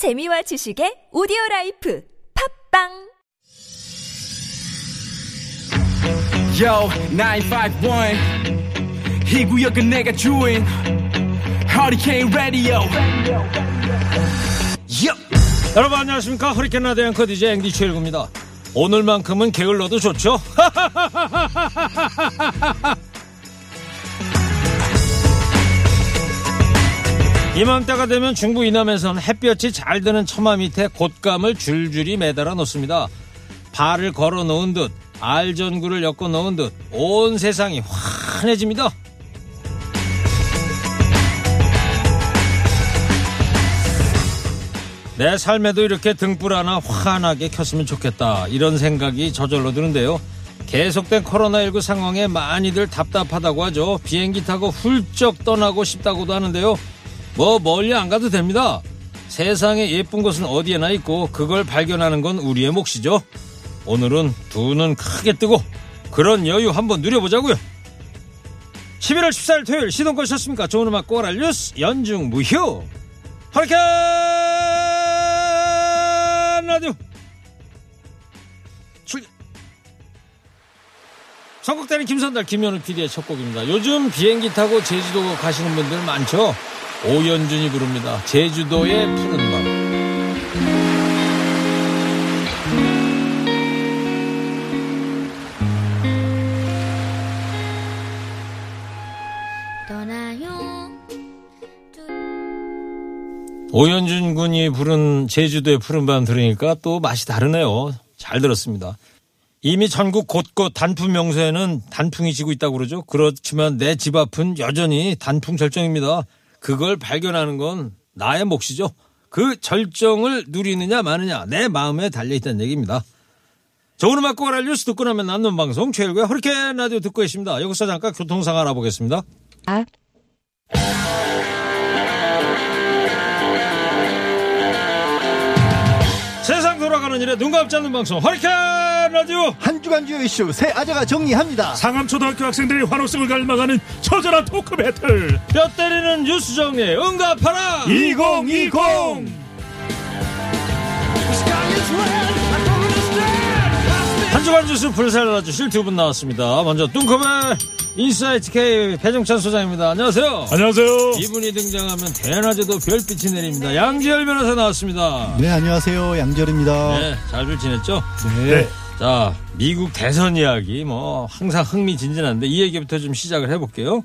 재미와 지식의 오디오 라이프 팝빵 Yo, 951. 이 구역은 내가 주인. Hurricane Radio. Yo. 여러분 안녕하십니까 허리케인 라디오 앵커 DJ 앵디 최일구입니다 오늘만큼은 게을러도 좋죠 이맘때가 되면 중부 이남에선 햇볕이 잘 드는 처마 밑에 곶감을 줄줄이 매달아 놓습니다. 발을 걸어 놓은 듯 알전구를 엮어 놓은 듯 온 세상이 환해집니다. 내 삶에도 이렇게 등불 하나 환하게 켰으면 좋겠다. 이런 생각이 저절로 드는데요. 계속된 코로나19 상황에 많이들 답답하다고 하죠. 비행기 타고 훌쩍 떠나고 싶다고도 하는데요 뭐 멀리 안 가도 됩니다. 세상에 예쁜 곳은 어디에나 있고 그걸 발견하는 건 우리의 몫이죠. 오늘은 두 눈 크게 뜨고 그런 여유 한번 누려보자고요. 11월 14일 토요일 시동 거셨습니까? 좋은 음악 꼬랄 뉴스 연중 무휴. 허리케인 라디오. 출 선곡되는 김선달 김현우 PD의 첫 곡입니다. 요즘 비행기 타고 제주도 가시는 분들 많죠 오연준이 부릅니다 제주도의 푸른 밤. 오연준 군이 부른 제주도의 푸른 밤 들으니까 또 맛이 다르네요. 잘 들었습니다. 이미 전국 곳곳 단풍 명소에는 단풍이 지고 있다고 그러죠. 그렇지만 내 집 앞은 여전히 단풍 절정입니다. 그걸 발견하는 건 나의 몫이죠. 그 절정을 누리느냐 마느냐 내 마음에 달려있다는 얘기입니다. 좋은 음악 꼬라 뉴스 듣고 나면 남는 방송 최일구의 허리케인 라디오 듣고 계십니다. 여기서 잠깐 교통상황 알아보겠습니다. 세상 돌아가는 일에 눈 감지 않는 방송 허리케인 라디오. 한 주간 주요 이슈 세 아재가 정리합니다. 상암초등학교 학생들이 환호성을 갈망하는 처절한 talk battle. 뼈 때리는 뉴스 정리 응답하라! 2020 한 주간 뉴스 불살라 주실 두 분 나왔습니다. 먼저 뚱커벨 인사이트 K 배종찬 소장입니다. 안녕하세요. 안녕하세요. 이분이 등장하면 대낮에도 별빛이 내립니다. 양지열 변호사 나왔습니다. 네 안녕하세요. 양지열입니다. 네, 잘들 지냈죠? 네. 자, 미국 대선 이야기 뭐 항상 흥미진진한데 이 얘기부터 좀 시작을 해볼게요.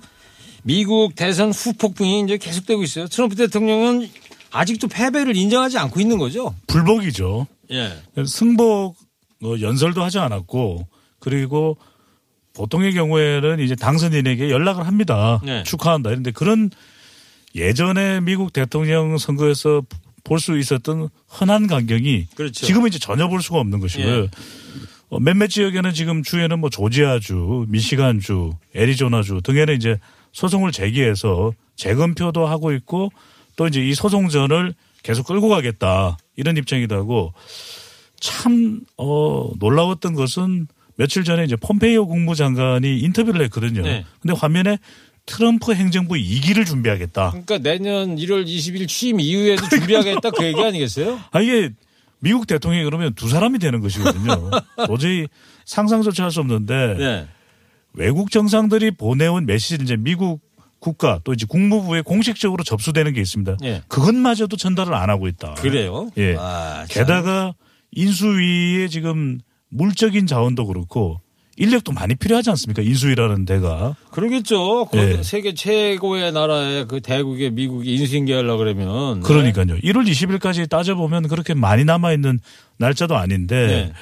미국 대선 후폭풍이 이제 계속되고 있어요. 트럼프 대통령은 아직도 패배를 인정하지 않고 있는 거죠? 불복이죠 예. 승복 어, 연설도 하지 않았고 그리고 보통의 경우에는 이제 당선인에게 연락을 합니다 네. 축하한다 이런데 그런 예전에 미국 대통령 선거에서 볼 수 있었던 흔한 광경이 그렇죠. 지금은 이제 전혀 볼 수가 없는 것이고요. 예. 어, 몇몇 지역에는 지금 주에는 뭐 조지아주, 미시간주, 애리조나주 등에는 이제 소송을 제기해서 재검표도 하고 있고 또 이제 이 소송전을 계속 끌고 가겠다 이런 입장이기도 하고 참, 어, 놀라웠던 것은 며칠 전에 이제 폼페이오 국무장관이 인터뷰를 했거든요. 네. 근데 화면에 트럼프 행정부 2기를 준비하겠다. 그러니까 내년 1월 20일 취임 이후에도 준비하겠다 그 얘기 아니겠어요? 아, 이게 미국 대통령이 그러면 두 사람이 되는 것이거든요. 도저히 상상조차 할 수 없는데 네. 외국 정상들이 보내온 메시지를 이제 미국 국가 또 이제 국무부에 공식적으로 접수되는 게 있습니다. 예. 그것마저도 전달을 안 하고 있다. 그래요? 예. 아, 참. 게다가 인수위에 지금 물적인 자원도 그렇고 인력도 많이 필요하지 않습니까? 인수위라는 데가. 그러겠죠. 그 예. 세계 최고의 나라의 그 대국에 미국이 인수인계하려 그러면 네. 그러니까요. 1월 20일까지 따져보면 그렇게 많이 남아있는 날짜도 아닌데 네.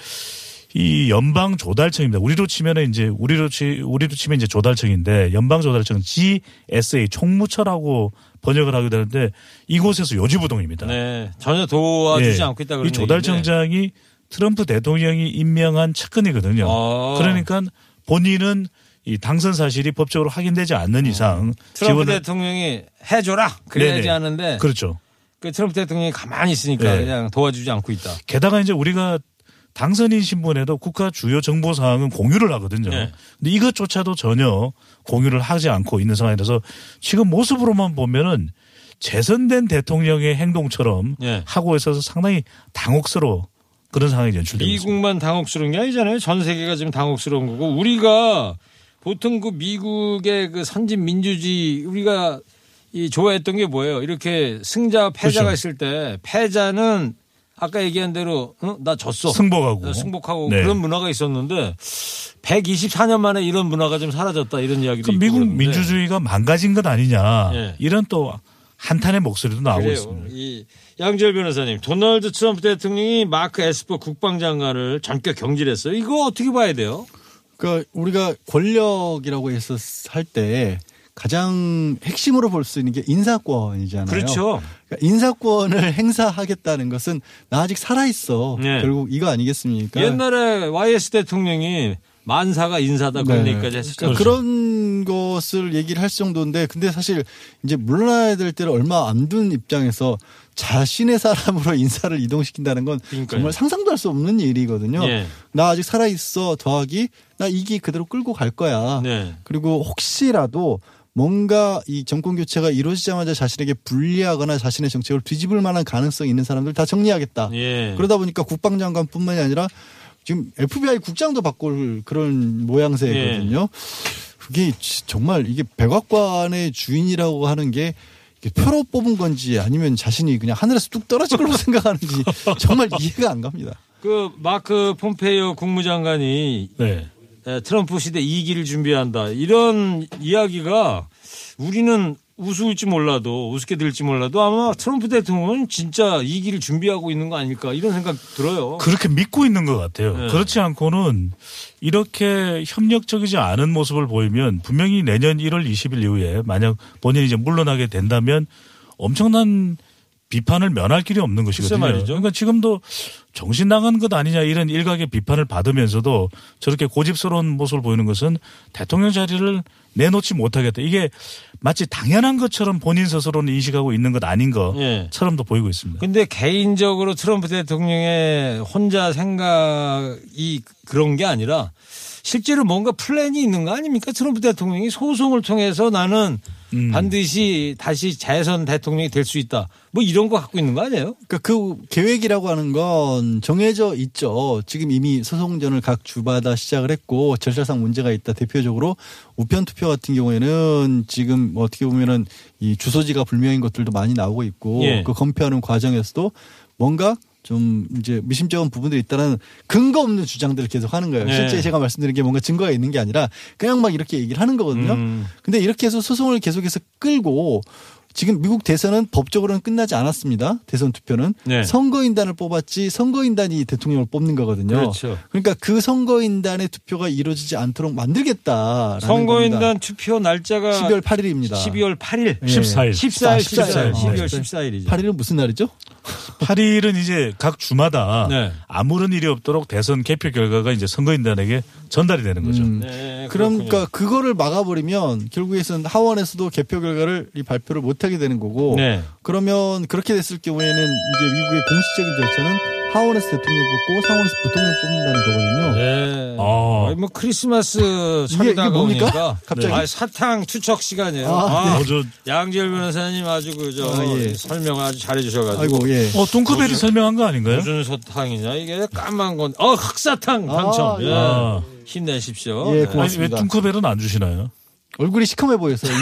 이 연방 조달청입니다. 우리로 치면은 이제 우리로 치 우리로 치면 이제 조달청인데 연방 조달청 GSA 총무처라고 번역을 하게 되는데 이곳에서 요지부동입니다. 네. 전혀 도와주지 예. 않고 있다 그런 이 조달청장이 트럼프 대통령이 임명한 측근이거든요. 아. 그러니까 본인은 이 당선 사실이 법적으로 확인되지 않는 이상 트럼프 지원을- 대통령이 해줘라 그래야지 네네. 하는데 그렇죠. 그 트럼프 대통령이 가만히 있으니까 네. 그냥 도와주지 않고 있다. 게다가 이제 우리가 당선인 신분에도 국가 주요 정보 사항은 공유를 하거든요. 네. 근데 이것조차도 전혀 공유를 하지 않고 있는 상황이라서 지금 모습으로만 보면은 재선된 대통령의 행동처럼 예. 하고 있어서 상당히 당혹스러워 그런 상황이 연출되고 있습니다. 미국만 당혹스러운 게 아니잖아요. 전 세계가 지금 당혹스러운 거고 우리가 보통 그 미국의 그 선진 민주주의 우리가 이 좋아했던 게 뭐예요? 이렇게 승자 패자가 그렇죠. 있을 때 패자는 아까 얘기한 대로 어? 나 졌어. 승복하고. 어, 승복하고 네. 그런 문화가 있었는데 124년 만에 이런 문화가 좀 사라졌다 이런 이야기도 그 있고 미국 그러는데 민주주의가 망가진 것 아니냐 예. 이런 또 한탄의 목소리도 나오고 그래요. 있습니다. 이 양재열 변호사님, 도널드 트럼프 대통령이 마크 에스퍼 국방장관을 전격 경질했어요. 이거 어떻게 봐야 돼요? 그러니까 우리가 권력이라고 해서 할 때 가장 핵심으로 볼 수 있는 게 인사권이잖아요. 그렇죠. 그러니까 인사권을 행사하겠다는 것은 나 아직 살아 있어. 네. 결국 이거 아니겠습니까? 옛날에 YS 대통령이 만사가 인사다 그런 네. 얘기까지 했었잖아요. 그러니까 그런 것을 얘기를 할 정도인데 근데 사실 이제 물러나야 될 때를 얼마 안 둔 입장에서 자신의 사람으로 인사를 이동시킨다는 건 그러니까요. 정말 상상도 할 수 없는 일이거든요. 예. 나 아직 살아 있어 더하기 나 이기 그대로 끌고 갈 거야. 네. 그리고 혹시라도 뭔가 이 정권 교체가 이루어지자마자 자신에게 불리하거나 자신의 정책을 뒤집을 만한 가능성이 있는 사람들 다 정리하겠다. 예. 그러다 보니까 국방장관뿐만이 아니라 지금 FBI 국장도 바꿀 그런 모양새거든요. 예. 그게 지- 정말 이게 백악관의 주인이라고 하는 게 이게 표로 뽑은 건지 아니면 자신이 그냥 하늘에서 뚝 떨어질 걸로 생각하는지 정말 이해가 안 갑니다. 그 마크 폼페이오 국무장관이 네. 에, 트럼프 시대 2기를 준비한다. 이런 이야기가 우리는 우스울지 몰라도 우습게 들을지 몰라도 아마 트럼프 대통령은 진짜 2기를 준비하고 있는 거 아닐까 이런 생각 들어요. 그렇게 믿고 있는 것 같아요. 네. 그렇지 않고는 이렇게 협력적이지 않은 모습을 보이면 분명히 내년 1월 20일 이후에 만약 본인이 이제 물러나게 된다면 엄청난 비판을 면할 길이 없는 것이거든요. 말이죠. 그러니까 지금도 정신 나간 것 아니냐 이런 일각의 비판을 받으면서도 저렇게 고집스러운 모습을 보이는 것은 대통령 자리를 내놓지 못하겠다. 이게 마치 당연한 것처럼 본인 스스로는 인식하고 있는 것 아닌 예. 것처럼도 보이고 있습니다. 근데 개인적으로 트럼프 대통령의 혼자 생각이 그런 게 아니라 실제로 뭔가 플랜이 있는 거 아닙니까? 트럼프 대통령이 소송을 통해서 나는 음. 반드시 다시 재선 대통령이 될 수 있다. 뭐 이런 거 갖고 있는 거 아니에요? 그러니까 그 계획이라고 하는 건 정해져 있죠. 지금 이미 소송전을 각 주마다 시작을 했고 절차상 문제가 있다. 대표적으로 우편 투표 같은 경우에는 지금 어떻게 보면은 이 주소지가 불명인 것들도 많이 나오고 있고 예. 그 검표하는 과정에서도 뭔가 좀 이제 미심쩍은 부분들이 있다는 근거 없는 주장들을 계속 하는 거예요. 네. 실제 제가 말씀드린 게 뭔가 증거가 있는 게 아니라 그냥 막 이렇게 얘기를 하는 거거든요. 음. 근데 이렇게 해서 소송을 계속해서 끌고 지금 미국 대선은 법적으로는 끝나지 않았습니다. 대선 투표는 네. 선거인단을 뽑았지 선거인단이 대통령을 뽑는 거거든요. 그렇죠. 그러니까 그 선거인단의 투표가 이루어지지 않도록 만들겠다라는 선거인단 겁니다. 투표 날짜가 12월 8일입니다. 12월 8일. 예. 14일. 14일, 14일. 14일. 12월 네. 14일이죠. 8일은 무슨 날이죠? 8일은 이제 각 주마다 네. 아무런 일이 없도록 대선 개표 결과가 이제 선거인단에게 전달이 되는 거죠. 음. 네, 그러니까. 그거를 막아버리면 결국에는 하원에서도 개표 결과를 이 발표를 못 하게 되는 거고 네. 그러면 그렇게 됐을 경우에는 이제 미국의 공식적인 절차는 하원에서 대통령 뽑고 상원에서 부통령 뽑는다는 거거든요. 네. 아. 아니, 뭐 크리스마스 이게- 이게 뭡니까? 갑자기? 아, 사탕 투척 시간이에요. 아, 아, 어, 저, 양지열 변호사님 아주 그저 아, 예. 설명 아주 잘해 주셔가지고 아이고 예. 어, 뚱크벨이 설명한 거 아닌가요? 무슨 사탕이냐 이게 까만 건. 어 흑사탕 당첨. 아, 예. 아. 힘내십시오. 예, 네. 고맙습니다. 아니, 왜 뚱크벨은 안 주시나요? 얼굴이 시커매 보여서 이미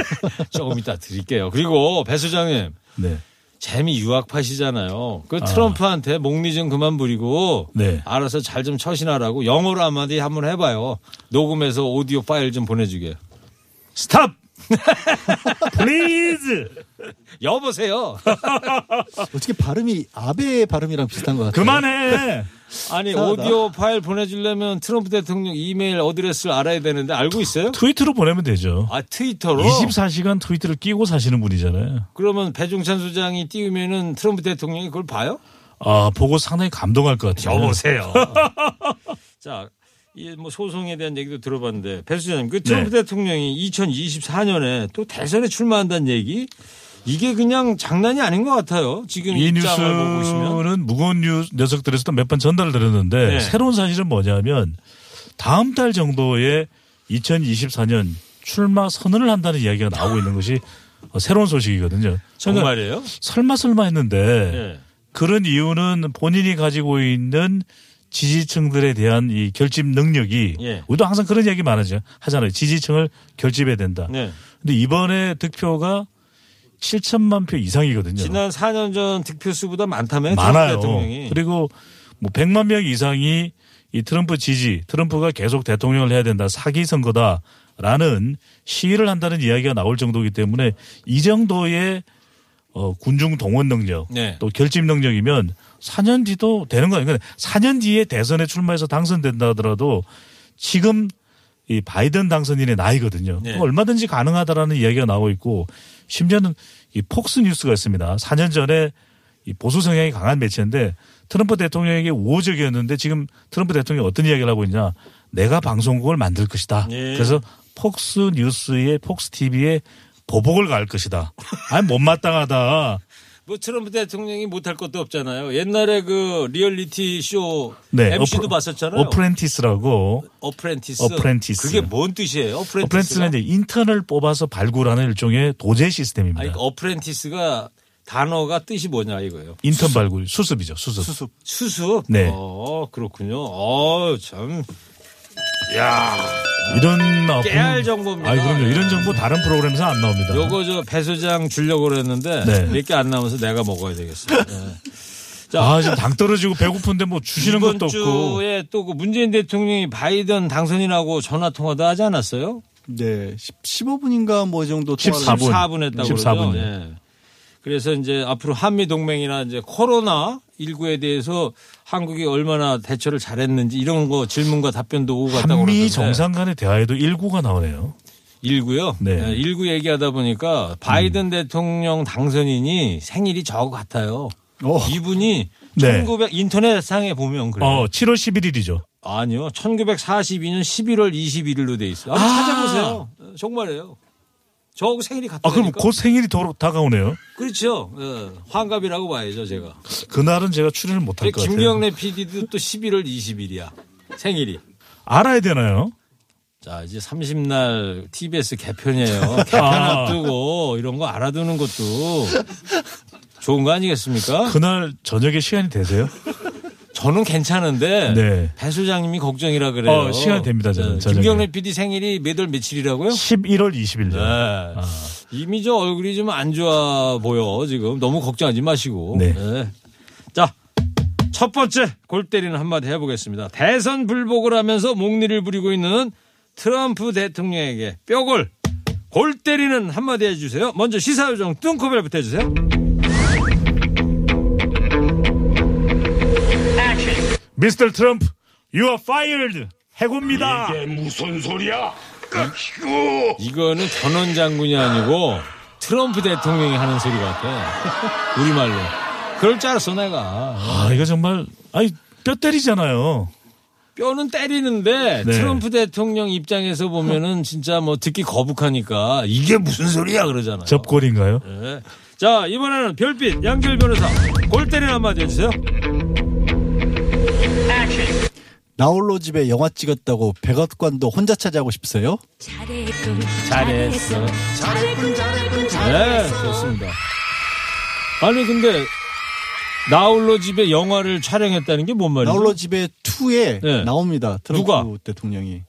조금 이따 드릴게요. 그리고 배 소장님 네. 재미 유학파시잖아요. 그 트럼프한테 목리 좀 그만 부리고 네. 알아서 잘 좀 처신하라고 영어로 한마디 한번 해봐요. 녹음해서 오디오 파일 좀 보내주게. Stop! Please! 여보세요. 어떻게 발음이 아베 발음이랑 비슷한 것 같아요. 그만해! 아니. 오디오 파일 보내주려면 트럼프 대통령 이메일 address를 알아야 되는데 알고 있어요? 트위터로 보내면 되죠. 아 트위터로? 24시간 트위터를 끼고 사시는 분이잖아요. 그러면 배종찬 소장이 띄우면은 트럼프 대통령이 그걸 봐요? 아, 보고 상당히 감동할 것 같아요. 여보세요. 자, 이 뭐 소송에 대한 얘기도 들어봤는데 배 소장님 그 트럼프 네. 대통령이 2024년에 또 대선에 출마한다는 얘기 이게 그냥 장난이 아닌 것 같아요. 지금 이. 뉴스는 무거운 뉴스 녀석들에서도 몇 번 전달을 드렸는데 네. 새로운 사실은 뭐냐면 다음 달 정도에 2024년 출마 선언을 한다는 이야기가 나오고 있는 것이 어, 새로운 소식이거든요. 정말이에요? 설마 설마 했는데 예. 그런 이유는 본인이 가지고 있는 지지층들에 대한 이 결집 능력이 예. 우리도 항상 그런 얘기 많으죠. 하잖아요. 지지층을 결집해야 된다. 네. 근데 이번에 득표가 7천만 표 이상이거든요. 지난 4년 전 득표수보다 많다면 많아요. 대통령이. 그리고 뭐 100만 명 이상이 이 트럼프 지지, 트럼프가 계속 대통령을 해야 된다, 사기 선거다라는 시위를 한다는 이야기가 나올 정도이기 때문에 이 정도의 어, 군중 동원 능력, 네. 또 결집 능력이면 4년 뒤도 되는 거예요. 그러니까 4년 뒤에 대선에 출마해서 당선된다 하더라도 지금 이 바이든 당선인의 나이거든요. 네. 얼마든지 가능하다라는 이야기가 나오고 있고 심지어는 이 폭스 뉴스가 있습니다. 4년 전에 이 보수 성향이 강한 매체인데 트럼프 대통령에게 우호적이었는데 지금 트럼프 대통령이 어떤 이야기를 하고 있냐. 내가 방송국을 만들 것이다. 예. 그래서 폭스 뉴스의 폭스 TV에 보복을 가할 것이다. 아니 못마땅하다. 뭐 트럼프 대통령이 못할 것도 없잖아요. 옛날에 그 reality show 네, MC도 appre- 봤었잖아요. Apprentice라고 Apprentice. Apprentice. 그게 뭔 뜻이에요? Apprentice가? Apprentice는 이제 인턴을 뽑아서 발굴하는 일종의 도제 시스템입니다. 아니, 그 Apprentice가 단어가 뜻이 뭐냐 이거예요. 인턴 발굴 수습이죠. 수습. 수습. 수습. 네. 어 그렇군요. 어 참. 이런 어, 깨알 분- 정보입니다. 아니 그럼요. 네. 이런 정보 다른 프로그램에서 안 나옵니다. 요거 저 배 소장 주려고 그랬는데 네. 몇 개 안 남아서 내가 먹어야 되겠어요. 네. 자, 아 지금 당 떨어지고 배고픈데 뭐 주시는 것도 없고. 주에 또 그 문재인 대통령이 바이든 당선인하고 전화 통화도 하지 않았어요? 네. 15분인가 뭐 이 정도 14 분. 14분 했다고 14 그러죠. 예. 그래서 이제 앞으로 한미 동맹이나 이제 코로나 19에 대해서 한국이 얼마나 대처를 잘했는지 이런 거 질문과 답변도 오고 갔다고 한미 그러는데 정상 간의 대화에도 일구가 나오네요. 일구요. 네. 음. 일구 얘기하다 보니까 바이든 대통령 당선인이 생일이 저거 같아요. 어. 이분이 네. 1900 인터넷상에 보면 그래요. 어 7월 11일이죠. 아니요. 1942년 11월 21일로 돼 있어요. 아. 찾아보세요. 어, 정말이에요. 저하고 생일이 아 같다니까. 그럼 곧 생일이 도- 다가오네요. 그렇죠. 예. 환갑이라고 봐야죠, 제가. 그날은 제가 출연을 못 할 것 같아요. 김경래 PD도 또 11월 20일이야. 생일이. 알아야 되나요? 자, 이제 30날 TBS 개편이에요. 개편 아. 앞두고 이런 거 알아두는 것도 좋은 거 아니겠습니까? 그날 저녁에 시간이 되세요? 저는 괜찮은데 네. 배 소장님이 걱정이라 그래요. 어, 시간 됩니다, 저는, 저녁에. 김경래 PD 생일이 몇월 며칠이라고요? 11월 20일. 네. 아. 이미 저 얼굴이 좀 안 좋아 보여 지금 너무 걱정하지 마시고. 네. 자, 첫 번째 골 때리는 한마디 해보겠습니다. 대선 불복을 하면서 목리를 부리고 있는 트럼프 대통령에게 뼈골 골 때리는 한마디 해주세요. 먼저 시사요정 뚱커벨부터 해주세요. 미스터 트럼프, you are fired. 해고입니다. 무슨 소리야? 깍시고 이거는 전원 장군이 아니고 트럼프 대통령이 하는 소리 같아. 우리말로. 그럴 줄 알았어 내가. 아, 이거 정말, 아니, 뼈 때리잖아요. 뼈는 때리는데 네. 트럼프 대통령 입장에서 보면은 진짜 뭐 듣기 거북하니까 이게 무슨 소리야 그러잖아요. 접골인가요? 네. 자 이번에는 별빛 양결 변호사 골 때리는 한마디 해주세요. 나홀로 집에 영화 찍었다고 백악관도 혼자 차지하고 싶으세요? 잘했군 잘했어. 네 좋습니다. 아니 근데 나홀로 집에 영화를 촬영했다는 게 뭔 말이죠? 나홀로 집에 2에 네. 나옵니다. 트럼프 누가? 대통령이.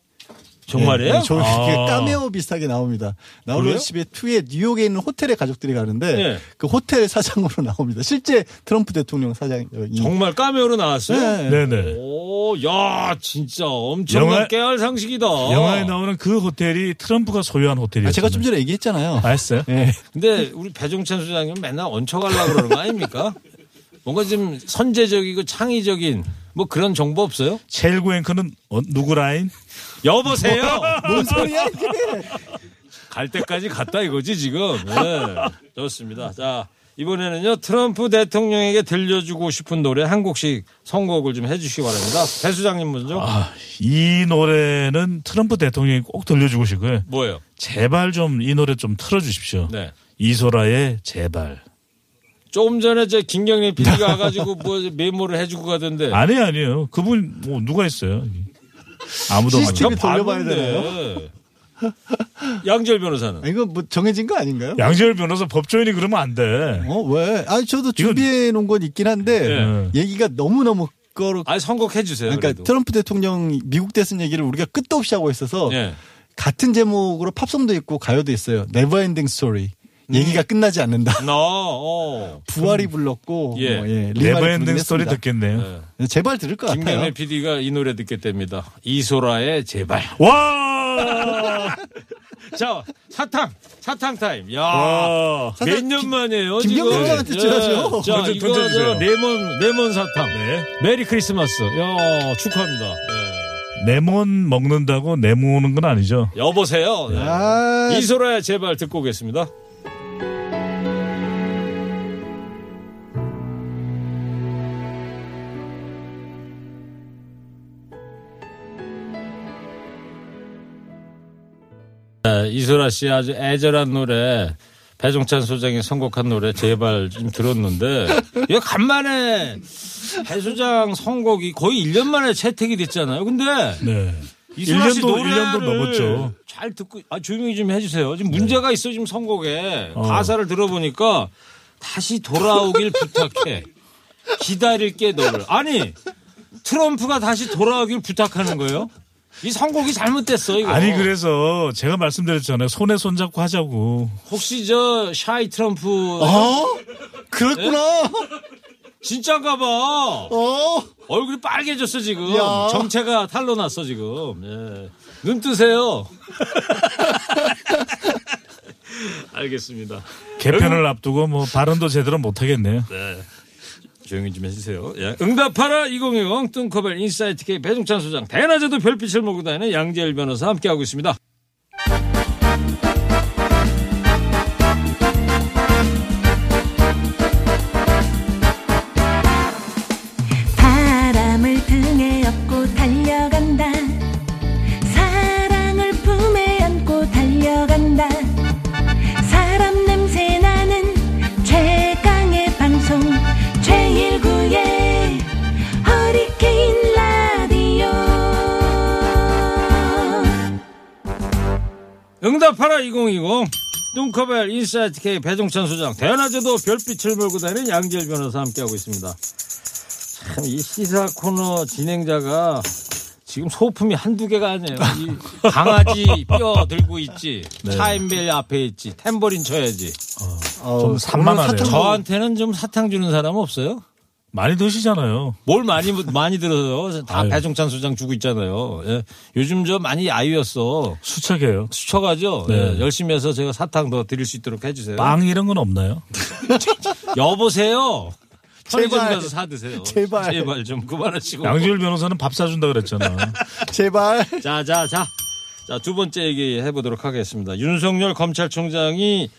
정말이에요? 네, 네, 저 아. 까메오 비슷하게 나옵니다. 나홀로? 집에 2에 뉴욕에 있는 호텔에 가족들이 가는데 네. 그 호텔 사장으로 나옵니다. 실제 트럼프 대통령 사장이 정말 까메오로 나왔어요? 네. 네네. 오, 야, 진짜 엄청난 영화- 깨알 상식이다. 영화에 나오는 그 호텔이 트럼프가 소유한 호텔이었어요. 아, 제가 좀 전에 얘기했잖아요. 알았어요? 예. 근데 우리 배종찬 소장님 맨날 얹혀가려고 그러는 거 아닙니까? 뭔가 좀 선제적이고 창의적인 뭐 그런 정보 없어요? 최일구 앵커는 어, 누구 라인? 여보세요? 뭔 소리야 이게? 갈 때까지 갔다 이거지 지금. 네, 좋습니다. 자 이번에는요 트럼프 대통령에게 들려주고 싶은 노래 한 곡씩 선곡을 좀 해주시기 바랍니다. 배 소장님 먼저. 아, 이 노래는 트럼프 대통령이 꼭 들려주고 싶고요. 뭐예요? 제발 좀 이 노래 좀 틀어주십시오. 네. 이소라의 제발. 조금 전에 저 김경래 PD가 와가지고 뭐 메모를 해주고 가던데. 아니 아니에요. 그분 뭐 누가 있어요? 아무도 시스템이. 돌려봐야 봤는데. 되나요? 양지열 변호사는. 아, 이거 뭐 정해진 거 아닌가요? 양지열 변호사 법조인이 그러면 안 돼. 어, 왜? 아니, 저도 준비해 놓은 건 있긴 한데, 예. 얘기가 너무 너무 거로. 아 선곡해 주세요. 그러니까 그래도. 트럼프 대통령 미국 대선 얘기를 우리가 끝도 없이 하고 있어서 예. 같은 제목으로 팝송도 있고 가요도 있어요. Never Ending Story. 음. 얘기가 끝나지 않는다. 너. 어. 부활이 불렀고, 예. 뭐, 예, Never Ending Story 듣겠네요. 했습니다. 제발 들을 것 같아요. 김경래 PD가 이 노래 듣겠답니다. 이소라의 제발. 와! 자 사탕 사탕 타임. 야. 와. 몇년 만이에요? 김경래 지금? 회장한테 예. 줘야죠. 자, 먼저 이거 던져주세요. 저 레몬 레몬 사탕. 네. 메리 크리스마스. 야, 축하합니다. 예. 레몬 먹는다고 내모는 건 아니죠. 여보세요. 네. 아, 이소라의 제발 듣고 오겠습니다. 이소라 씨 아주 애절한 노래 배종찬 소장이 선곡한 노래 제발 좀 들었는데 이거 간만에 배 소장 선곡이 거의 1년 만에 채택이 됐잖아요. 근데 네. 이소라 씨 1년도, 노래를 1년도 넘었죠. 잘 듣고 아 조용히 좀 해주세요. 지금 문제가 있어 지금 선곡에 어. 가사를 들어보니까 다시 돌아오길 부탁해. 기다릴게 너를. 아니 트럼프가 다시 돌아오길 부탁하는 거예요? 이 선곡이 잘못됐어 이거. 아니 그래서 제가 말씀드렸잖아요. 손에 손 잡고 하자고. 혹시 저 샤이 트럼프 어? 그렇구나. 진짜인가 봐. 어? 얼굴이 빨개졌어 지금. 야. 정체가 탄로났어 지금. 예. 눈 뜨세요. 알겠습니다. 개편을 앞두고 뭐 발언도 제대로 못 하겠네요. 조용히 좀 해주세요. 예. 응답하라 2020 뚱커벨 인사이트 K 배종찬 소장 대낮에도 별빛을 몰고 다니는 양지열 변호사 함께하고 있습니다. 응답하라 2020 뚱커벨 인사이트 K 배종찬 소장 대낮에도 별빛을 몰고 다니는 양지열 변호사 함께하고 있습니다. 참 이 시사 코너 진행자가 지금 소품이 한두 개가 아니에요. 이 강아지 뼈 들고 있지. 차임벨 앞에 있지. 탬버린 쳐야지. 어, 좀 산만하네요. 저한테는 좀 사탕 주는 사람 없어요? 많이 드시잖아요. 뭘 많이 많이 들어서 다 아유. 배종찬 소장 주고 있잖아요. 예. 요즘 저 많이 아이였어. 수척해요. 수쳐가죠. 네. 예. 열심히 해서 제가 사탕 더 드릴 수 있도록 해주세요. 빵 이런 건 없나요? 여보세요. 편의점 제발. 가서 사 드세요. 제발. 제발 좀 그만하시고. 양지열 변호사는 밥 사준다 그랬잖아. 제발. 자, 자, 자. 자, 두 번째 얘기 해보도록 하겠습니다. 윤석열 검찰총장이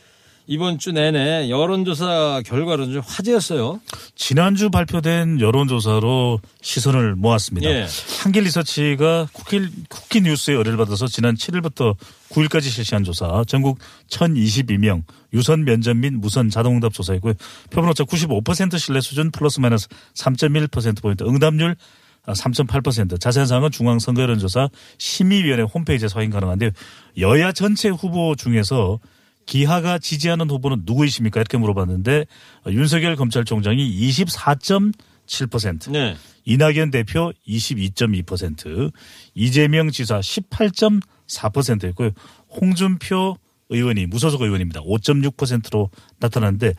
이번 주 내내 여론조사 결과로 좀 화제였어요. 지난주 발표된 여론조사로 시선을 모았습니다. 예. 한길 리서치가 쿠키, 쿠키 뉴스의 의뢰를 받아서 지난 7일부터 9일까지 실시한 조사, 전국 1022명 유선 면접 및 무선 자동응답 조사이고요. 표본오차 95% 신뢰 수준 플러스 마이너스 3.1%포인트, 응답률 3.8% 자세한 사항은 중앙선거여론조사 심의위원회 홈페이지에서 확인 가능한데요. 여야 전체 후보 중에서 기하가 지지하는 후보는 누구이십니까? 이렇게 물어봤는데 어, 윤석열 검찰총장이 24.7%, 네. 이낙연 대표 22.2%, 이재명 지사 18.4%였고요. 홍준표 의원이 무소속 의원입니다. 5.6%로 나타났는데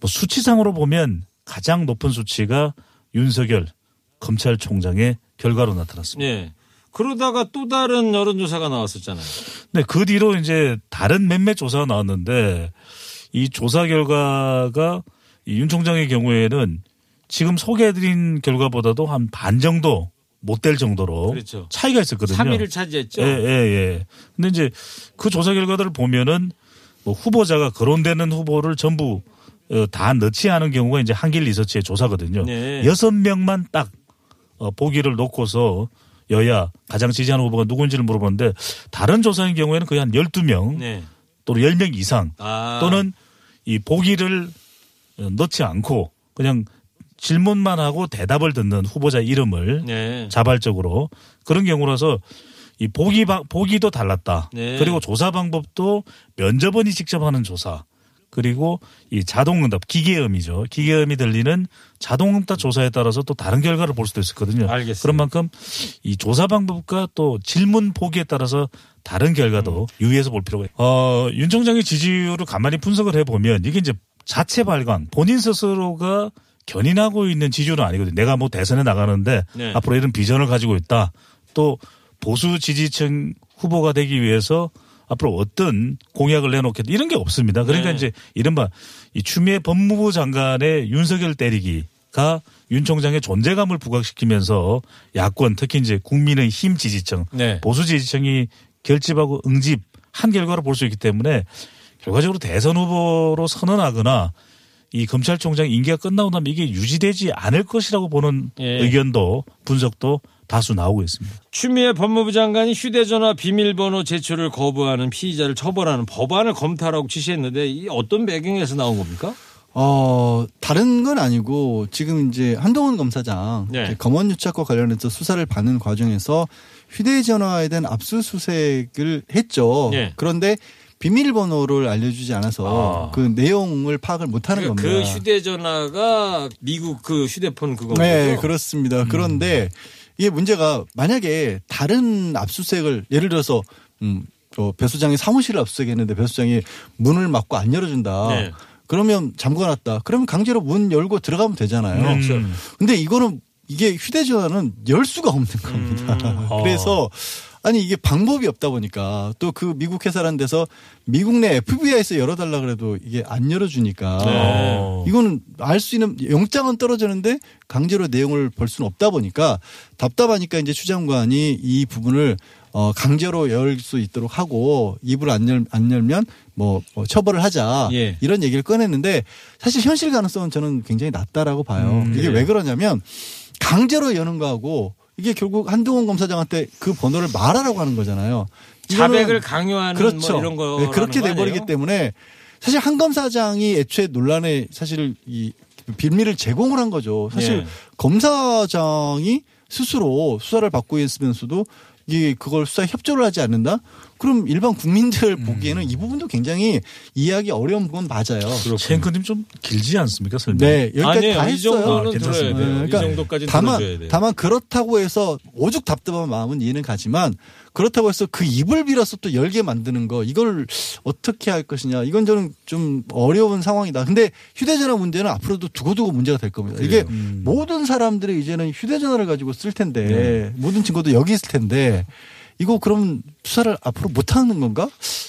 뭐 수치상으로 보면 가장 높은 수치가 윤석열 검찰총장의 결과로 나타났습니다. 예. 그러다가 또 다른 여론조사가 나왔었잖아요. 네, 그 뒤로 이제 다른 몇몇 조사가 나왔는데 이 조사 결과가 이윤 총장의 경우에는 지금 소개해드린 결과보다도 한 반 정도 못 될 정도로 그렇죠. 차이가 있었거든요. 3위를 차지했죠. 예, 예, 예. 근데 이제 그 조사 결과들을 보면은 뭐 후보자가 거론되는 후보를 전부 어, 다 넣지 않은 경우가 이제 한길 리서치의 조사거든요. 네. 여섯 명만 딱 어, 보기를 놓고서 여야 가장 지지하는 후보가 누군지를 물어보는데 다른 조사인 경우에는 거의 한 12명 네. 또는 10명 이상 아. 또는 이 보기를 어, 넣지 않고 그냥 질문만 하고 대답을 듣는 후보자 이름을 네. 자발적으로 그런 경우라서 이 보기 방 보기도 달랐다. 네. 그리고 조사 방법도 면접원이 직접 하는 조사. 그리고 이 자동응답 기계음이죠. 기계음이 들리는 자동응답 조사에 따라서 또 다른 결과를 볼 수도 있었거든요. 알겠습니다. 그런 만큼 이 조사 방법과 또 질문 보기에 따라서 다른 결과도 유의해서 볼 필요가 있어요. 어, 윤 총장의 지지율을 가만히 분석을 해보면 이게 이제 자체 발광 본인 스스로가 견인하고 있는 지지율은 아니거든요. 내가 뭐 대선에 나가는데 네. 앞으로 이런 비전을 가지고 있다. 또 보수 지지층 후보가 되기 위해서 앞으로 어떤 공약을 내놓겠다 이런 게 없습니다. 그러니까 네. 이제 이른바 이 추미애 법무부 장관의 윤석열 때리기가 윤 총장의 존재감을 부각시키면서 야권 특히 이제 국민의 힘 지지층 네. 보수 지지층이 결집하고 응집 한 결과를 볼수 있기 때문에 결과적으로 대선 후보로 선언하거나 이 검찰총장 임기가 끝나고 나면 이게 유지되지 않을 것이라고 보는 예. 의견도 분석도 다수 나오고 있습니다. 추미애 법무부 장관이 휴대전화 비밀번호 제출을 거부하는 피의자를 처벌하는 법안을 검토하라고 지시했는데 이 어떤 배경에서 나온 겁니까? 어, 다른 건 아니고 지금 이제 한동훈 검사장 네. 검언 유착과 관련해서 수사를 받는 과정에서 휴대전화에 대한 압수수색을 했죠. 네. 그런데 비밀번호를 알려주지 않아서 아. 그 내용을 파악을 못하는 그, 겁니다. 그 휴대전화가 미국 그 휴대폰 그거 네, 거죠? 그렇습니다. 그런데 이게 문제가 만약에 다른 압수수색을 예를 들어서 음, 어, 배 소장이 사무실을 압수수색했는데 배 소장이 문을 막고 안 열어준다. 네. 그러면 잠궈놨다. 그러면 강제로 문 열고 들어가면 되잖아요. 그렇죠. 근데 이거는 이게 휴대전화는 열 수가 없는 겁니다. 음. 그래서 아니 이게 방법이 없다 보니까 또 그 미국 회사라는 데서 미국 내 FBI에서 열어달라 그래도 이게 안 열어주니까 네. 이거는 알 수 있는 영장은 떨어지는데 강제로 내용을 볼 수는 없다 보니까 답답하니까 이제 추 장관이 이 부분을 어 강제로 열 수 있도록 하고 입을 안, 열, 안 열면 뭐, 뭐 처벌을 하자 예. 이런 얘기를 꺼냈는데 사실 현실 가능성은 저는 굉장히 낮다라고 봐요. 음, 이게 그래요? 왜 그러냐면 강제로 여는 거하고 이게 결국 한동훈 검사장한테 그 번호를 말하라고 하는 거잖아요. 자백을 강요하는 그렇죠. 뭐 이런 거 네, 그렇게 돼버리기 때문에 사실 한 검사장이 애초에 논란에 사실 이 빌미를 제공을 한 거죠. 사실 예. 검사장이 스스로 수사를 받고 있으면서도 이게 그걸 수사에 협조를 하지 않는다? 그럼 일반 국민들 음. 보기에는 이 부분도 굉장히 이해하기 어려운 부분 맞아요. 챈크님 좀 길지 않습니까? 설명. 네, 여기까지 아니에요. 다이 했어요. 정도는 아, 괜찮습니다. 돼요. 네, 이 정도까지 다만 들어줘야 돼요. 다만 그렇다고 해서 오죽 답답한 마음은 이해는 가지만 그렇다고 해서 그 입을 빌어서 또 열게 만드는 거 이걸 어떻게 할 것이냐 이건 저는 좀 어려운 상황이다. 근데 휴대전화 문제는 앞으로도 두고두고 문제가 될 겁니다. 이게 음. 모든 사람들이 이제는 휴대전화를 가지고 쓸 텐데 네. 모든 친구도 여기 있을 텐데 이거 그럼 수사를 앞으로 못 하는 건가?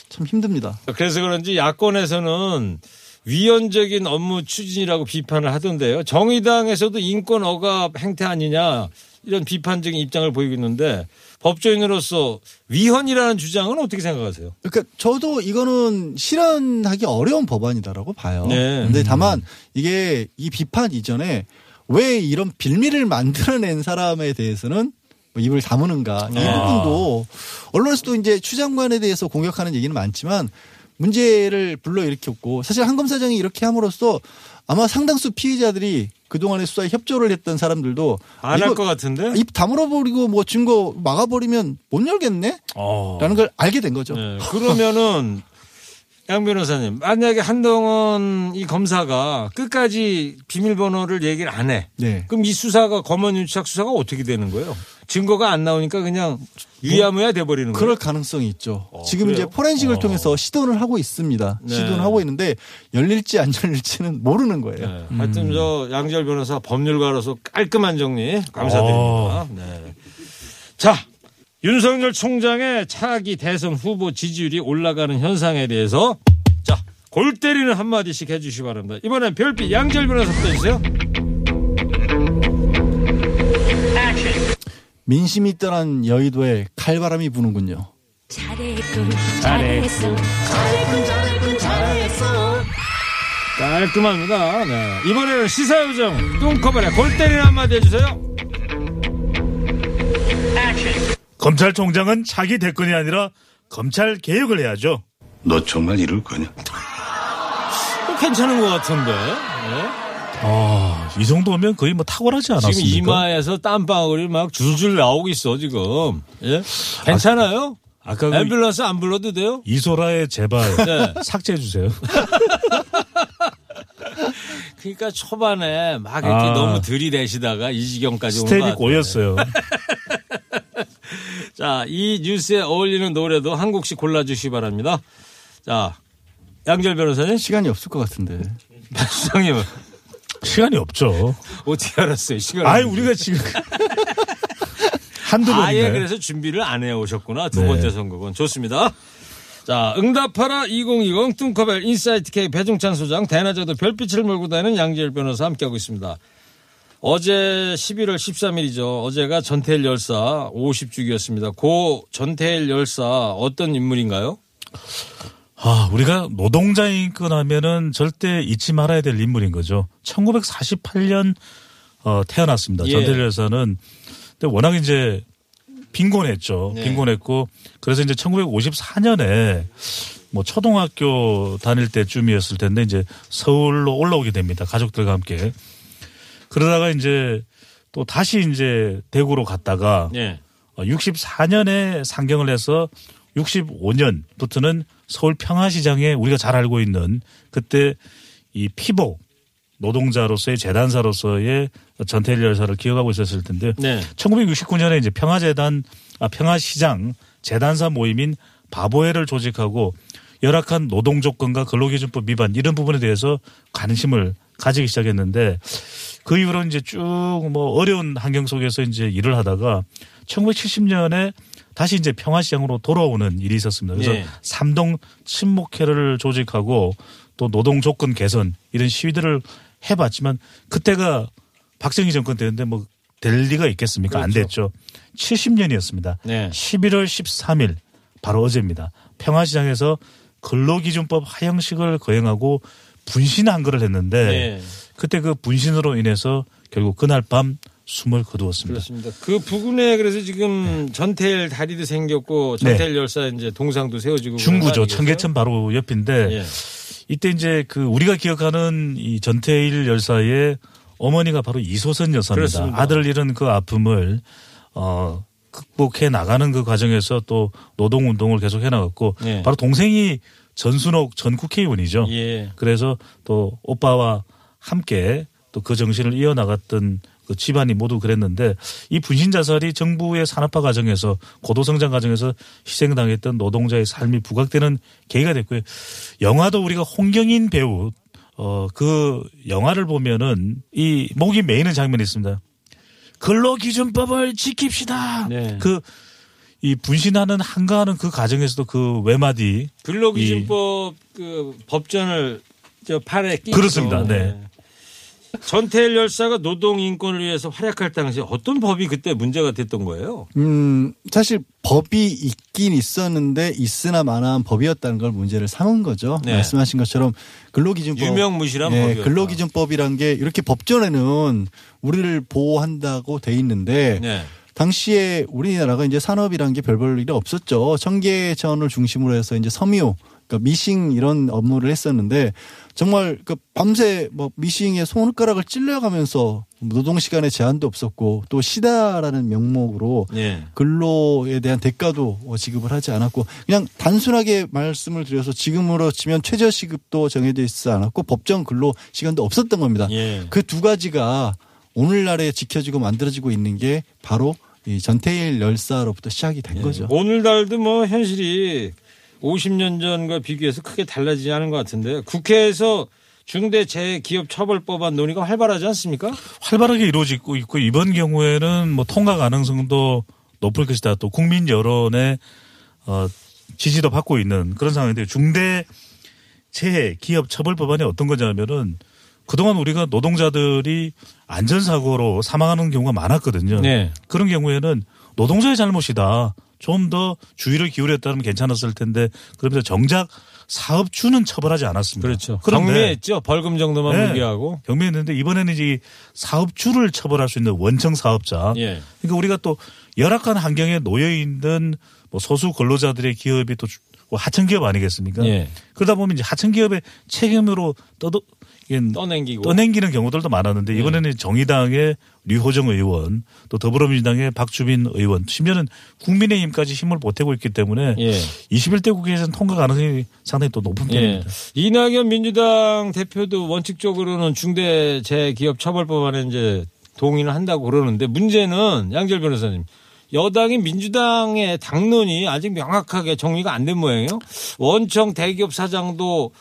참 힘듭니다. 그래서 그런지 야권에서는 위헌적인 업무 추진이라고 비판을 하던데요. 정의당에서도 인권 억압 행태 아니냐 이런 비판적인 입장을 보이고 있는데 법조인으로서 위헌이라는 주장은 어떻게 생각하세요? 그러니까 저도 이거는 실현하기 어려운 법안이다라고 봐요. 네. 근데 다만 이게 이 비판 이전에 왜 이런 빌미를 만들어낸 사람에 대해서는 뭐 입을 다무는가 이 아. 부분도 언론에서도 이제 추 장관에 대해서 공격하는 얘기는 많지만 문제를 불러일으켰고 사실 한 검사장이 이렇게 함으로써 아마 상당수 피의자들이 그동안에 수사에 협조를 했던 사람들도 안 할 것 같은데? 입 다물어버리고 뭐 증거 막아버리면 못 열겠네? 어. 라는 걸 알게 된 거죠. 네, 그러면은 양 변호사님 만약에 한동훈 이 검사가 끝까지 비밀번호를 얘기를 안 해. 네. 그럼 이 수사가 검언유착 수사가 어떻게 되는 거예요? 증거가 안 나오니까 그냥 위야무야 돼버리는 거예요. 그럴 가능성이 있죠. 지금 그래요? 이제 포렌식을 통해서 시도를 하고 있습니다. 네. 시도를 하고 있는데 열릴지 안 열릴지는 모르는 거예요. 네. 하여튼 저 양절 변호사 법률가로서 깔끔한 정리 감사드립니다. 네. 자, 윤석열 총장의 차기 대선 후보 지지율이 올라가는 현상에 대해서 자, 골 때리는 한마디씩 해주시기 바랍니다. 이번엔 별빛 양절 변호사부터 해주세요. 민심이 떠난 여의도에 칼바람이 부는군요. 잘했군 잘했어 잘했군 잘했어 깔끔합니다. 네. 이번에는 시사요정 뚱커벨의 골 때리는 한마디 해주세요. 검찰총장은 차기 대권이 아니라 검찰 개혁을 해야죠. 너 정말 이럴 거냐? 어, 괜찮은 것 같은데. 네. 아, 이 정도면 거의 뭐 탁월하지 않았습니까? 지금 이마에서 땀방울이 막 줄줄 나오고 있어 지금. 예? 괜찮아요? 아까 그 앰뷸런스 안 불러도 돼요? 이소라의 제발 네. 삭제해 주세요. 그러니까 초반에 막 이렇게 아. 너무 들이대시다가 이 지경까지 온것 스텝이 같아요. 꼬였어요. 자, 이 뉴스에 어울리는 노래도 한 곡씩 골라주시기 바랍니다. 자, 양지열 변호사님, 시간이 없을 것 같은데. 소장님은 시간이 없죠. 어떻게 알았어요? 시간. 아이 우리가 지금 한두 아예 번인가요? 그래서 준비를 안 해 오셨구나. 두 네. 번째 선곡은. 좋습니다. 자, 응답하라 2020 뚱커벨 인사이트 K 배종찬 소장 대낮에도 별빛을 몰고 다니는 양지열 변호사 함께하고 있습니다. 어제 11월 13일이죠. 어제가 전태일 열사 50주기였습니다. 고 전태일 열사 어떤 인물인가요? 아, 우리가 노동자인 건 하면은 절대 잊지 말아야 될 인물인 거죠. 1948년 어, 태어났습니다. 예. 전태일 여사는 근데 워낙 이제 빈곤했죠. 네. 빈곤했고 그래서 이제 1954년에 뭐 초등학교 다닐 때쯤이었을 텐데 이제 서울로 올라오게 됩니다. 가족들과 함께. 그러다가 이제 또 다시 이제 대구로 갔다가 예. 64년에 상경을 해서 65년 부터는 서울 평화시장에 우리가 잘 알고 있는 그때 이 피복 노동자로서의 재단사로서의 전태일 열사를 기억하고 있었을 텐데 네. 1969년에 이제 평화재단 아 평화시장 재단사 모임인 바보회를 조직하고 열악한 노동 조건과 근로기준법 위반 이런 부분에 대해서 관심을 가지기 시작했는데 그 이후로 이제 쭉 뭐 어려운 환경 속에서 이제 일을 하다가 1970년에 다시 이제 평화시장으로 돌아오는 일이 있었습니다. 그래서 네. 삼동 친목회를 조직하고 또 노동 조건 개선 이런 시위들을 해봤지만 그때가 박정희 정권 때였는데 뭐 될 리가 있겠습니까? 안 그렇죠. 됐죠. 70년이었습니다. 네. 11월 13일 바로 어제입니다. 평화시장에서 근로기준법 하향식을 거행하고 분신 한거를 했는데 네. 그때 그 분신으로 인해서 결국 그날 밤 숨을 거두었습니다. 그렇습니다. 그 부근에 그래서 지금 전태일 다리도 생겼고 전태일 열사 이제 동상도 세워지고 네. 중구죠. 청계천 바로 옆인데 예. 이때 이제 그 우리가 기억하는 이 전태일 열사의 어머니가 바로 이소선 여사입니다. 그렇습니다. 아들 잃은 그 아픔을 어 극복해 나가는 그 과정에서 또 노동 운동을 계속 해 나갔고 네. 바로 동생이 전순옥 전 국회의원이죠. 예. 그래서 또 오빠와 함께 또 그 정신을 이어나갔던 그 집안이 모두 그랬는데 이 분신 자살이 정부의 산업화 과정에서 고도 성장 과정에서 희생당했던 노동자의 삶이 부각되는 계기가 됐고요. 영화도 우리가 홍경인 배우 어 그 영화를 보면은 이 목이 메이는 장면이 있습니다. 근로기준법을 지킵시다. 네. 그이 분신하는 한가하는 그 과정에서도 그 외마디 근로기준법 그 법전을 저 팔에 끼고 그렇습니다. 네. 전태일 열사가 노동 인권을 위해서 활약할 당시 어떤 법이 그때 문제가 됐던 거예요? 음, 사실 법이 있긴 있었는데 있으나 마나한 법이었다는 걸 문제를 삼은 거죠. 네. 말씀하신 것처럼 근로기준법. 유명무실한 예, 법이었다. 근로기준법이란 게 이렇게 법전에는 우리를 보호한다고 돼 있는데 네. 당시에 우리나라가 이제 산업이란 게별볼 일이 없었죠. 청계천을 중심으로 해서 이제 섬유, 그러니까 미싱 이런 업무를 했었는데 정말 그 밤새 뭐 미싱에 손가락을 찔려가면서 노동 시간에 제한도 없었고 또 시다라는 명목으로 네. 근로에 대한 대가도 지급을 하지 않았고 그냥 단순하게 말씀을 드려서 지금으로 치면 최저 시급도 정해져 있지 않았고 법정 근로 시간도 없었던 겁니다. 예. 그두 가지가 오늘날에 지켜지고 만들어지고 있는 게 바로 이 전태일 열사로부터 시작이 된 거죠. 오늘날도 뭐 현실이 50년 전과 비교해서 크게 달라지지 않은 것 같은데 국회에서 중대 재기업 처벌법안 논의가 활발하지 않습니까? 활발하게 이루어지고 있고 이번 경우에는 뭐 통과 가능성도 높을 것이다. 또 국민 여론의 어 지지도 받고 있는 그런 상황인데 중대 재해 기업 처벌 법안이 어떤 거냐면은 그동안 우리가 노동자들이 안전사고로 사망하는 경우가 많았거든요. 네. 그런 경우에는 노동자의 잘못이다. 좀 더 주의를 기울였다면 괜찮았을 텐데 그러면서 정작 사업주는 처벌하지 않았습니다. 그렇죠. 경미했죠. 벌금 정도만 네. 무기하고. 경미했는데 이번에는 이제 사업주를 처벌할 수 있는 원청 사업자. 예. 그러니까 우리가 또 열악한 환경에 놓여 있는 뭐 소수 근로자들의 기업이 또 주- 뭐 하청 기업 아니겠습니까? 예. 그러다 보면 이제 하청 기업의 책임으로 떠도 떠넘기고. 떠넘기는 경우들도 많았는데 네. 이번에는 정의당의 류호정 의원 또 더불어민주당의 박주빈 의원 심지어는 국민의힘까지 힘을 보태고 있기 때문에 예. 21대 국회에서는 통과 가능성이 상당히 또 높은 예. 편입니다. 이낙연 민주당 대표도 원칙적으로는 중대재해기업 처벌법안에 이제 동의를 한다고 그러는데 문제는 양절 변호사님 여당인 민주당의 당론이 아직 명확하게 정리가 안 된 모양이에요. 원청 대기업 사장도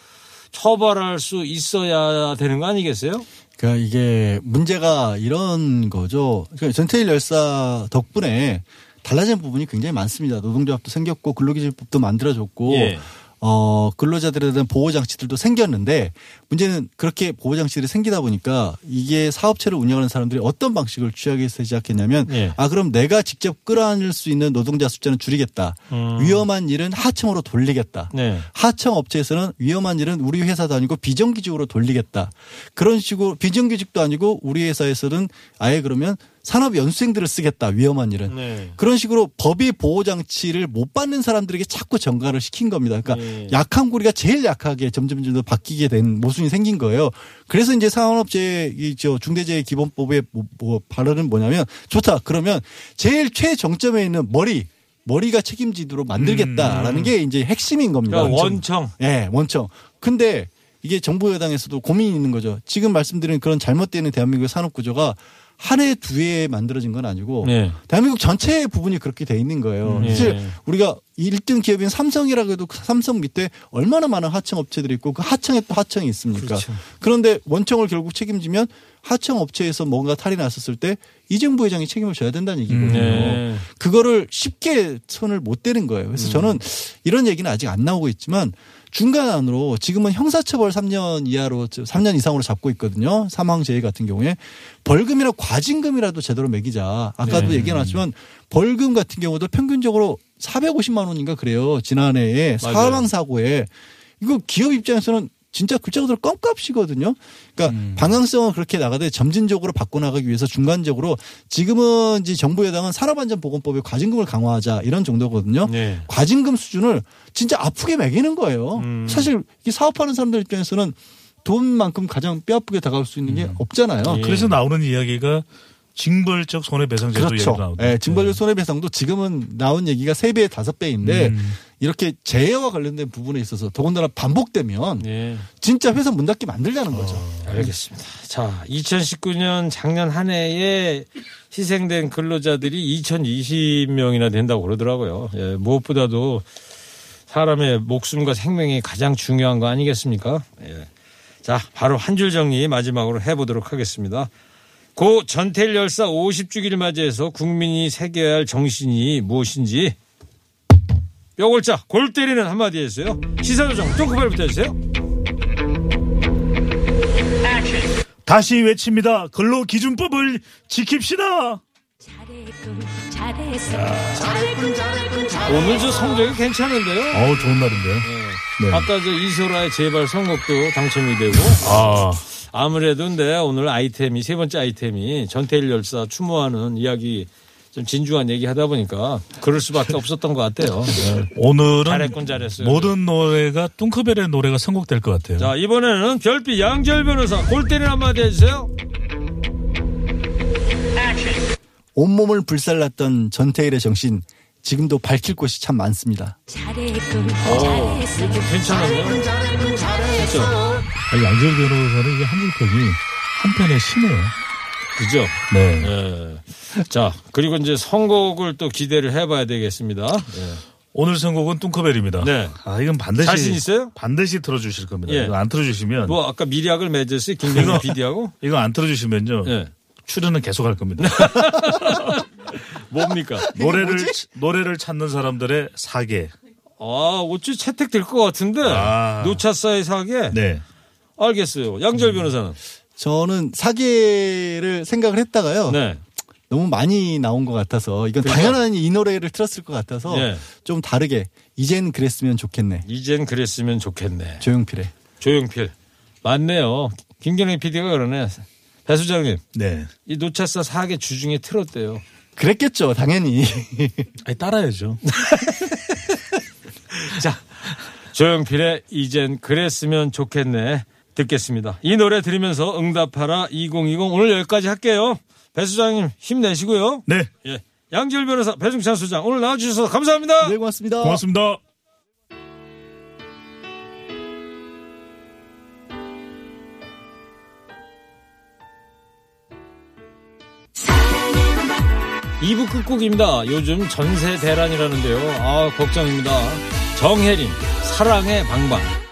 처벌할 수 있어야 되는 거 아니겠어요? 그러니까 이게 문제가 이런 거죠. 그러니까 전태일 열사 덕분에 달라진 부분이 굉장히 많습니다. 노동조합도 생겼고 근로기준법도 만들어졌고 예. 어 근로자들에 대한 보호 장치들도 생겼는데 문제는 그렇게 보호 장치들이 생기다 보니까 이게 사업체를 운영하는 사람들이 어떤 방식을 취하기 시작했냐면 예. 아 그럼 내가 직접 끌어안을 수 있는 노동자 숫자는 줄이겠다. 위험한 일은 하청으로 돌리겠다. 네. 하청 업체에서는 위험한 일은 우리 회사도 아니고 비정규직으로 돌리겠다. 그런 식으로 비정규직도 아니고 우리 회사에서는 아예 그러면 산업 연수생들을 쓰겠다. 위험한 일은. 네. 그런 식으로 법의 보호 장치를 못 받는 사람들에게 자꾸 전가를 시킨 겁니다. 그러니까 네. 약한 고리가 제일 약하게 점점 점점 바뀌게 된 모순이 생긴 거예요. 그래서 이제 산업재해 이저 중대재해 기본법의 뭐, 뭐 발언은 뭐냐면 좋다. 그러면 제일 최정점에 있는 머리 머리가 책임지도록 만들겠다라는 게 이제 핵심인 겁니다. 그러니까 원청. 예, 원청. 근데 이게 정부 여당에서도 고민이 있는 거죠. 지금 말씀드린 그런 잘못되는 대한민국의 산업 구조가 한 해 두 해에 만들어진 건 아니고 네. 대한민국 전체 부분이 그렇게 돼 있는 거예요. 음. 사실 예. 우리가 1등 기업인 삼성이라고 해도 그 삼성 밑에 얼마나 많은 하청 업체들이 있고 그 하청에 또 하청이 있습니까? 그렇죠. 그런데 원청을 결국 책임지면 하청 업체에서 뭔가 탈이 났었을 때 이정부 회장이 책임을 져야 된다는 얘기거든요. 네. 그거를 쉽게 손을 못 대는 거예요. 그래서 저는 이런 얘기는 아직 안 나오고 있지만 중간안으로 지금은 형사처벌 3년 이하로 3년 이상으로 잡고 있거든요. 사망재해 같은 경우에 벌금이나 과징금이라도 제대로 매기자. 아까도 네. 얘기 나왔지만 벌금 같은 경우도 평균적으로 450만 원인가 그래요. 지난해에. 사망 사고에 이거 기업 입장에서는 진짜 글자 그대로 껌값이거든요. 그러니까 음. 방향성을 그렇게 나가되 점진적으로 바꿔나가기 위해서 중간적으로 지금은 이제 정부 여당은 산업안전보건법에 과징금을 강화하자 이런 정도거든요. 네. 과징금 수준을 진짜 아프게 매기는 거예요. 음. 사실 이 사업하는 사람들 입장에서는 돈만큼 가장 뼈아프게 다가올 수 있는 게 없잖아요. 예. 그래서 나오는 이야기가 징벌적 손해배상제도 그렇죠. 얘기가 나오죠. 예, 징벌적 손해배상도 지금은 나온 얘기가 세배 다섯 배인데 음. 이렇게 재해와 관련된 부분에 있어서 더군다나 반복되면 네. 진짜 회사 문 닫게 만들자는 거죠. 알겠습니다. 자, 2019년 작년 한 해에 희생된 근로자들이 2020명이나 된다고 그러더라고요. 예, 무엇보다도 사람의 목숨과 생명이 가장 중요한 거 아니겠습니까? 예. 자, 바로 한 줄 정리 마지막으로 해보도록 하겠습니다. 고 전태일 열사 50주기를 맞이해서 국민이 새겨야 할 정신이 무엇인지 뼈골자 골 때리는 한마디 했어요. 시사조정 똥코벨부터 해주세요. 다시 외칩니다. 근로 기준법을 지킵시다. 잘했군 잘했어 잘했군 잘했군 잘했어 오늘 저 성적이 괜찮은데요? 어우, 좋은 날인데요. 네. 네. 아까 저 이소라의 제발 선곡도 당첨이 되고 아, 아무래도 근데 오늘 아이템이 세 번째 아이템이 전태일 열사 추모하는 이야기 좀 진중한 얘기 하다 보니까 그럴 수밖에 없었던 것 같아요. 네. 오늘은 잘했군 잘했어요. 모든 노래가 뚱커벨의 노래가 선곡될 것 같아요. 자 이번에는 별빛 양절 변호사 골 때리는 한마디 해주세요. 온몸을 불살랐던 전태일의 정신 지금도 밝힐 곳이 참 많습니다. 잘했군 오, 잘했어 괜찮은데요? 진짜 아니, 양재열 변호사는 이게 한줄평이 한편의 신이에요. 그죠? 네. 예. 자 그리고 이제 선곡을 또 기대를 해봐야 되겠습니다. 예. 오늘 선곡은 뚱커벨입니다. 네. 아, 이건 반드시. 자신 있어요? 반드시 틀어주실 겁니다. 예. 이거 안 틀어주시면. 뭐 아까 미리약을 맺었어요 김경민 PD하고 이거 안 틀어주시면요. 예. 출연은 계속 할 겁니다. 뭡니까? 노래를, 노래를 찾는 사람들의 사계. 아, 어찌 채택될 것 같은데. 아. 노차사의 사계? 네. 알겠어요. 양절 변호사는. 저는 사계를 생각을 했다가요. 네. 너무 많이 나온 것 같아서 이건 그죠? 당연한 이 노래를 틀었을 것 같아서 네. 좀 다르게 이젠 그랬으면 좋겠네. 이젠 그랬으면 좋겠네. 조용필의. 조용필. 맞네요. 김경희 PD가 그러네. 배 수장님, 네. 이 노차사 사계 주중에 틀었대요. 그랬겠죠, 당연히. 아니, 따라야죠. 자, 조용필의 이젠 그랬으면 좋겠네. 듣겠습니다. 이 노래 들으면서 응답하라 2020 오늘 여기까지 할게요. 배 수장님 힘내시고요. 네, 예. 양지열 변호사, 배중찬 수장 오늘 나와주셔서 감사합니다. 네, 고맙습니다. 고맙습니다. 이부 끝곡입니다. 요즘 전세 대란이라는데요. 아, 걱정입니다. 정혜림, 사랑의 방방.